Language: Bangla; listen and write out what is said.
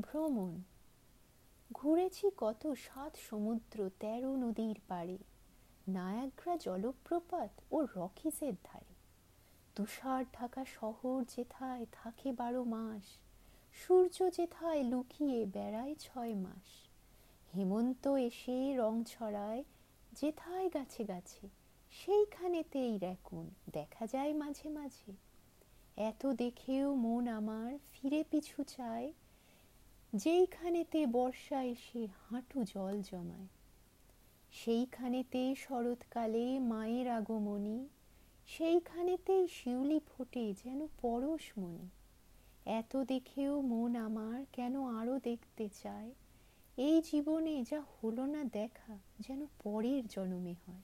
ভ্রমণ। ঘুরেছি কত সাত সমুদ্র তেরো নদীর পাড়ে, নায়াগ্রা জলপ্রপাত ও রকিসের ধারে। তুষার ঢাকা শহর যেথায় থাকে বারো মাস, সূর্য যেথায় লুকিয়ে বেড়ায় ছয় মাস। হেমন্ত এসে রং ছড়ায় যেথায় গাছে গাছে, সেইখানেতেই রেকুন দেখা যায় মাঝে মাঝে। এত দেখেও মন আমার ফিরে পিছু চায় যেইখানেতে বর্ষা এসে হাঁটু জল জমায়, সেইখানেতে শরৎকালে মায়ের আগমনী সেইখানেতেই শিউলি ফোটে যেন পরশমণি। এত দেখেও মন আমার কেন আরও দেখতে চায়? এই জীবনে যা হলো না দেখা যেন পরের জন্মে হয়।